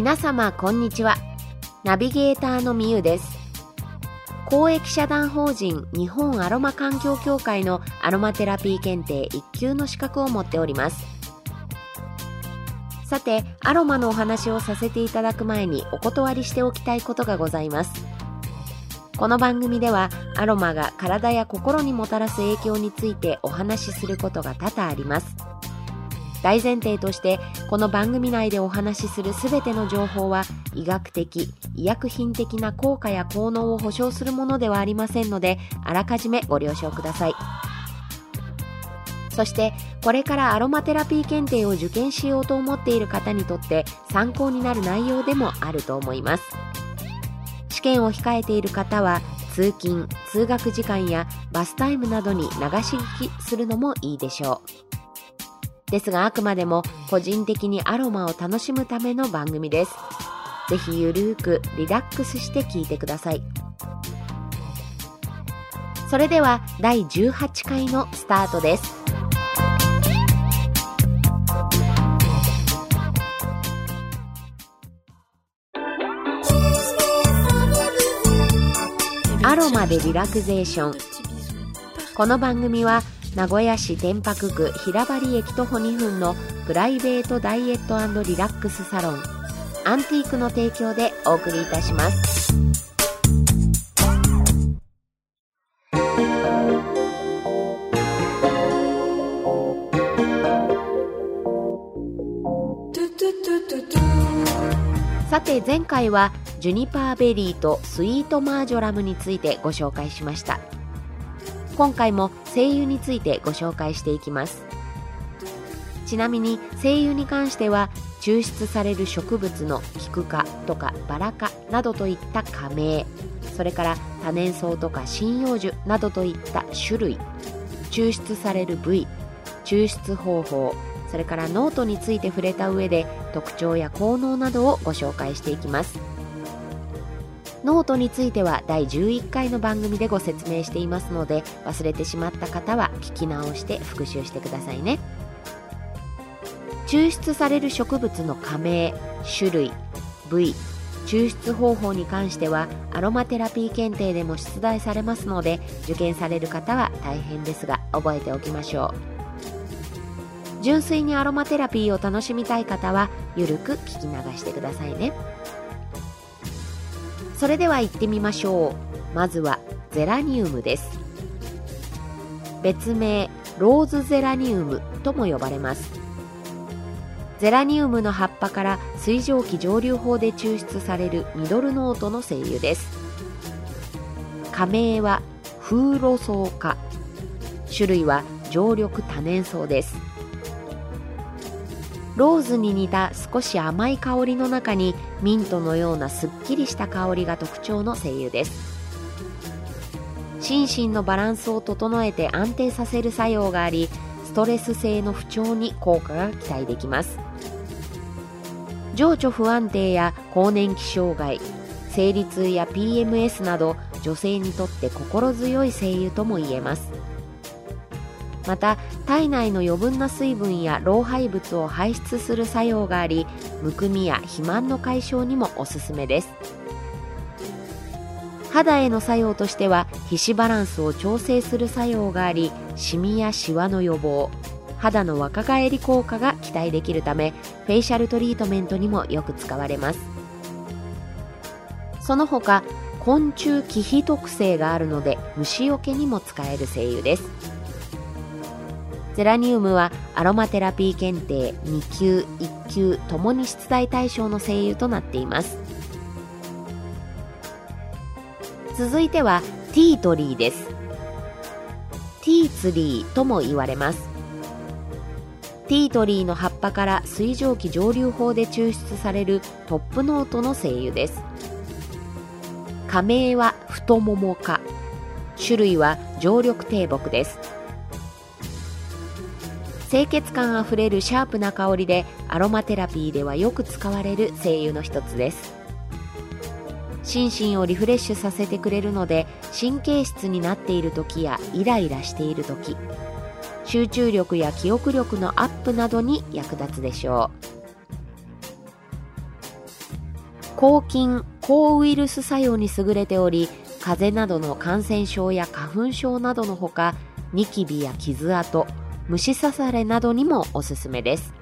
皆様こんにちは。ナビゲーターのみゆです。公益社団法人日本アロマ環境協会のアロマテラピー検定1級の資格を持っております。さてアロマのお話をさせていただく前にお断りしておきたいことがございます。この番組ではアロマが体や心にもたらす影響についてお話しすることが多々あります。大前提としてこの番組内でお話しする全ての情報は医学的医薬品的な効果や効能を保証するものではありませんのであらかじめご了承ください。そしてこれからアロマテラピー検定を受験しようと思っている方にとって参考になる内容でもあると思います。試験を控えている方は通勤通学時間やバスタイムなどに流し聞きするのもいいでしょう。ですがあくまでも個人的にアロマを楽しむための番組です。ぜひゆるーくリラックスして聞いてください。それでは第18回のスタートです。アロマでリラクゼーション。この番組は名古屋市天白区平張駅徒歩2分のプライベートダイエットリラックスサロン。アンティークの提供でお送りいたします。さて前回はジュニパーベリーとスイートマージョラムについてご紹介しました。今回も精油についてご紹介していきます。ちなみに精油に関しては抽出される植物のキク科とかバラ科などといった加盟それから多年草とか針葉樹などといった種類抽出される部位抽出方法それからノートについて触れた上で特徴や効能などをご紹介していきます。ノートについては第11回の番組でご説明していますので忘れてしまった方は聞き直して復習してくださいね。抽出される植物の科名種類部位抽出方法に関してはアロマテラピー検定でも出題されますので受験される方は大変ですが覚えておきましょう。純粋にアロマテラピーを楽しみたい方はゆるく聞き流してくださいね。それでは行ってみましょう。まずはゼラニウムです。別名ローズゼラニウムとも呼ばれます。ゼラニウムの葉っぱから水蒸気蒸留法で抽出されるミドルノートの精油です。加盟はフーロソウ科。種類は常緑多年草です。ローズに似た少し甘い香りの中にミントのようなすっきりした香りが特徴の精油です。心身のバランスを整えて安定させる作用がありストレス性の不調に効果が期待できます。情緒不安定や更年期障害生理痛や PMS など女性にとって心強い精油とも言えます。また体内の余分な水分や老廃物を排出する作用がありむくみや肥満の解消にもおすすめです。肌への作用としては皮脂バランスを調整する作用がありシミやシワの予防肌の若返り効果が期待できるためフェイシャルトリートメントにもよく使われます。その他昆虫気比特性があるので虫除けにも使える精油です。ゼラニウムはアロマテラピー検定2級1級ともに出題対象の精油となっています。続いてはティートリーです。ティーツリーとも言われます。ティートリーの葉っぱから水蒸気蒸留法で抽出されるトップノートの精油です。加盟は太もも科種類は常緑低木です。清潔感あふれるシャープな香りでアロマテラピーではよく使われる精油の一つです。心身をリフレッシュさせてくれるので神経質になっている時やイライラしている時集中力や記憶力のアップなどに役立つでしょう。抗菌、抗ウイルス作用に優れており、風邪などの感染症や花粉症などのほか、ニキビや傷跡、虫刺されなどにもおすすめです。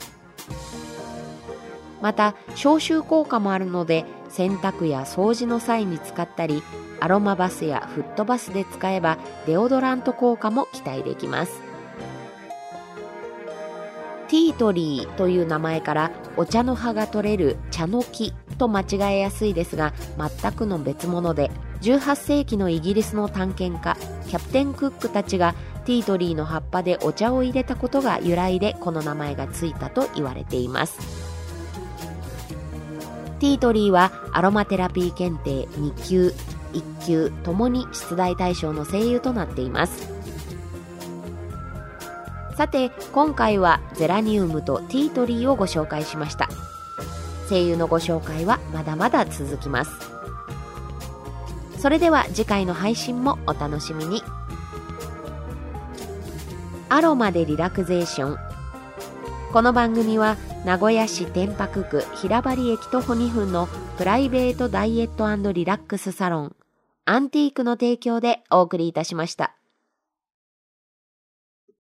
また、消臭効果もあるので、洗濯や掃除の際に使ったり、アロマバスやフットバスで使えばデオドラント効果も期待できます。ティートリーという名前からお茶の葉が取れる茶の木と間違えやすいですが全くの別物で18世紀のイギリスの探検家キャプテン・クックたちがティートリーの葉っぱでお茶を入れたことが由来でこの名前がついたと言われています。ティートリーはアロマテラピー検定2級1級ともに出題対象の声優となっています。さて今回はゼラニウムとティートリーをご紹介しました。声優のご紹介はまだまだ続きます。それでは次回の配信もお楽しみにアロマでリラクゼーションこの番組は名古屋市天白区平張駅徒歩2分のプライベートダイエットリラックスサロンアンティークの提供でお送りいたしました。